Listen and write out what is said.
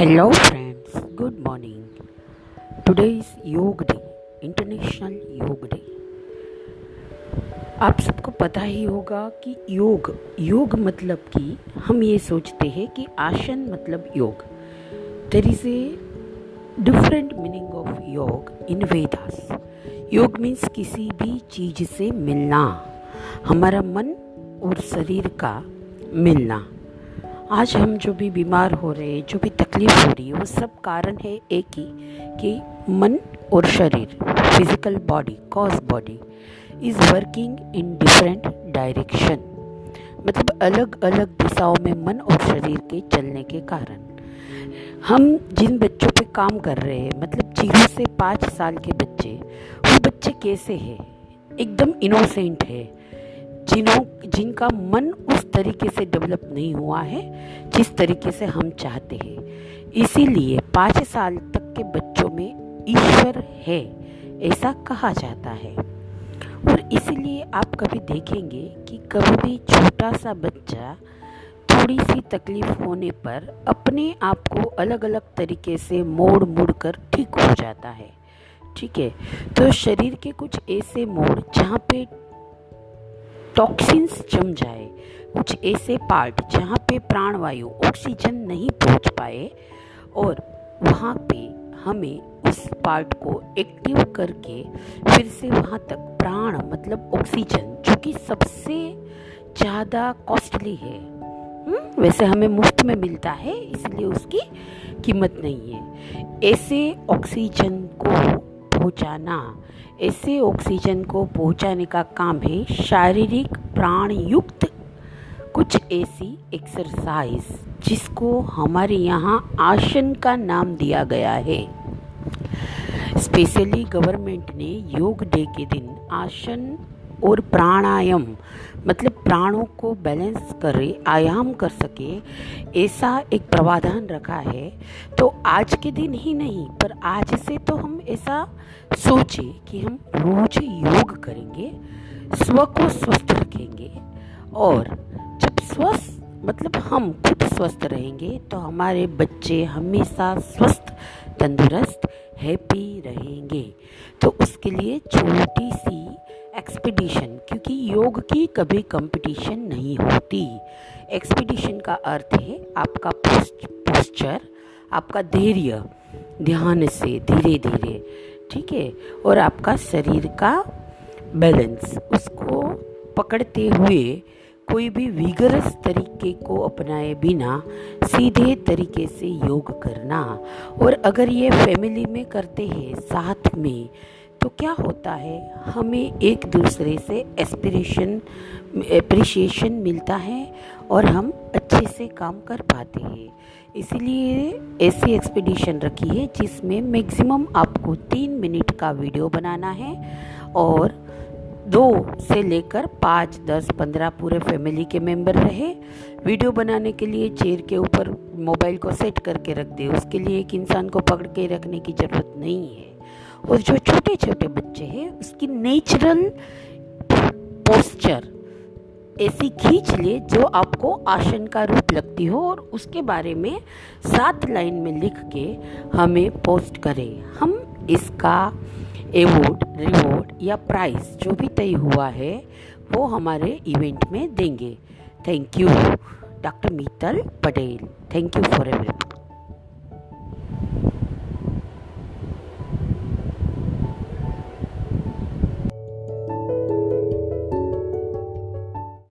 Hello, friends. Good morning. Today is yoga day international yoga day आप सबको पता ही होगा कि योग योग मतलब कि हम ये सोचते हैं कि आसन मतलब योग. There is a different meaning of yoga in Vedas योग मीन्स किसी भी चीज़ से मिलना. हमारा मन और शरीर का मिलना. आज हम जो भी बीमार हो रहे हैं, जो भी तकलीफ़ हो रही है, वो सब कारण है एक ही, कि मन और शरीर physical body cause body is working in different direction मतलब अलग अलग दिशाओं में मन और शरीर के चलने के कारण। हम जिन बच्चों पे काम कर रहे हैं मतलब ज़ीरो से पाँच साल के बच्चे, वो बच्चे कैसे हैं? एकदम इनोसेंट है। जिन्हों जिनका मन उस तरीके से डेवलप नहीं हुआ है, जिस तरीके से हम चाहते हैं। इसीलिए पाँच साल तक के बच्चों में ईश्वर है, ऐसा कहा जाता है। और इसीलिए आप कभी देखेंगे कि कभी भी छोटा सा बच्चा थोड़ी सी तकलीफ़ होने पर अपने आप को अलग अलग तरीके से मोड़ मोड़ कर ठीक हो जाता है। ठीक है? तो शरीर के कुछ ऐसे मोड़ जहाँ पे टॉक्सिन्स जम जाए कुछ ऐसे पार्ट जहाँ पे प्राणवायु ऑक्सीजन नहीं पहुँच पाए और वहाँ पे हमें उस पार्ट को एक्टिव करके फिर से वहाँ तक प्राण मतलब ऑक्सीजन जो कि सबसे ज़्यादा कॉस्टली है हुँ? हम्म, वैसे हमें मुफ़्त में मिलता है इसलिए उसकी कीमत नहीं है ऐसे ऑक्सीजन को पहुँचाना। ऐसे ऑक्सीजन को पहुँचाने का काम है शारीरिक प्राण युक्त कुछ ऐसी एक्सरसाइज जिसको हमारे यहाँ आसन का नाम दिया गया है। स्पेशली गवर्नमेंट ने योग डे के दिन आसन और प्राणायाम मतलब प्राणों को बैलेंस करे, आयाम कर सके, ऐसा एक प्रावधान रखा है। तो आज के दिन ही नहीं, पर आज से तो हम ऐसा सोचे कि हम रोज योग करेंगे, स्व को स्वस्थ रखेंगे। और जब स्वस्थ मतलब हम खुद स्वस्थ रहेंगे तो हमारे बच्चे हमेशा स्वस्थ, तंदुरुस्त हैप्पी रहेंगे। तो उसके लिए छोटी सी एक्सपीडिशन क्योंकि योग की कभी कंपटीशन नहीं होती। एक्सपीडिशन का अर्थ है आपका पोस्चर आपका धैर्य, ध्यान से धीरे धीरे ठीक है? और आपका शरीर का बैलेंस उसको पकड़ते हुए कोई भी विगरस तरीके को अपनाए बिना सीधे तरीके से योग करना। और अगर ये फैमिली में करते हैं, साथ में तो क्या होता है? हमें एक दूसरे से एस्पिरेशन अप्रिशिएशन मिलता है और हम अच्छे से काम कर पाते हैं। इसीलिए ऐसी एक्सपीडिशन रखी है जिसमें मैक्सिमम आपको तीन मिनट का वीडियो बनाना है और दो से लेकर पाँच, दस, पंद्रह पूरे फैमिली के मेंबर रहे। वीडियो बनाने के लिए चेयर के ऊपर मोबाइल को सेट करके रख दे। उसके लिए एक इंसान को पकड़ के रखने की ज़रूरत नहीं है। और जो छोटे छोटे बच्चे हैं, उसकी नेचुरल पोस्चर ऐसी खींच ले जो आपको आसन का रूप लगती हो और उसके बारे में सात लाइन में लिख के हमें पोस्ट करें। हम इसका एवॉर्ड रिवॉर्ड या प्राइस जो भी तय हुआ है, वो हमारे इवेंट में देंगे। Thank you doctor Mital Patel thank you for everyone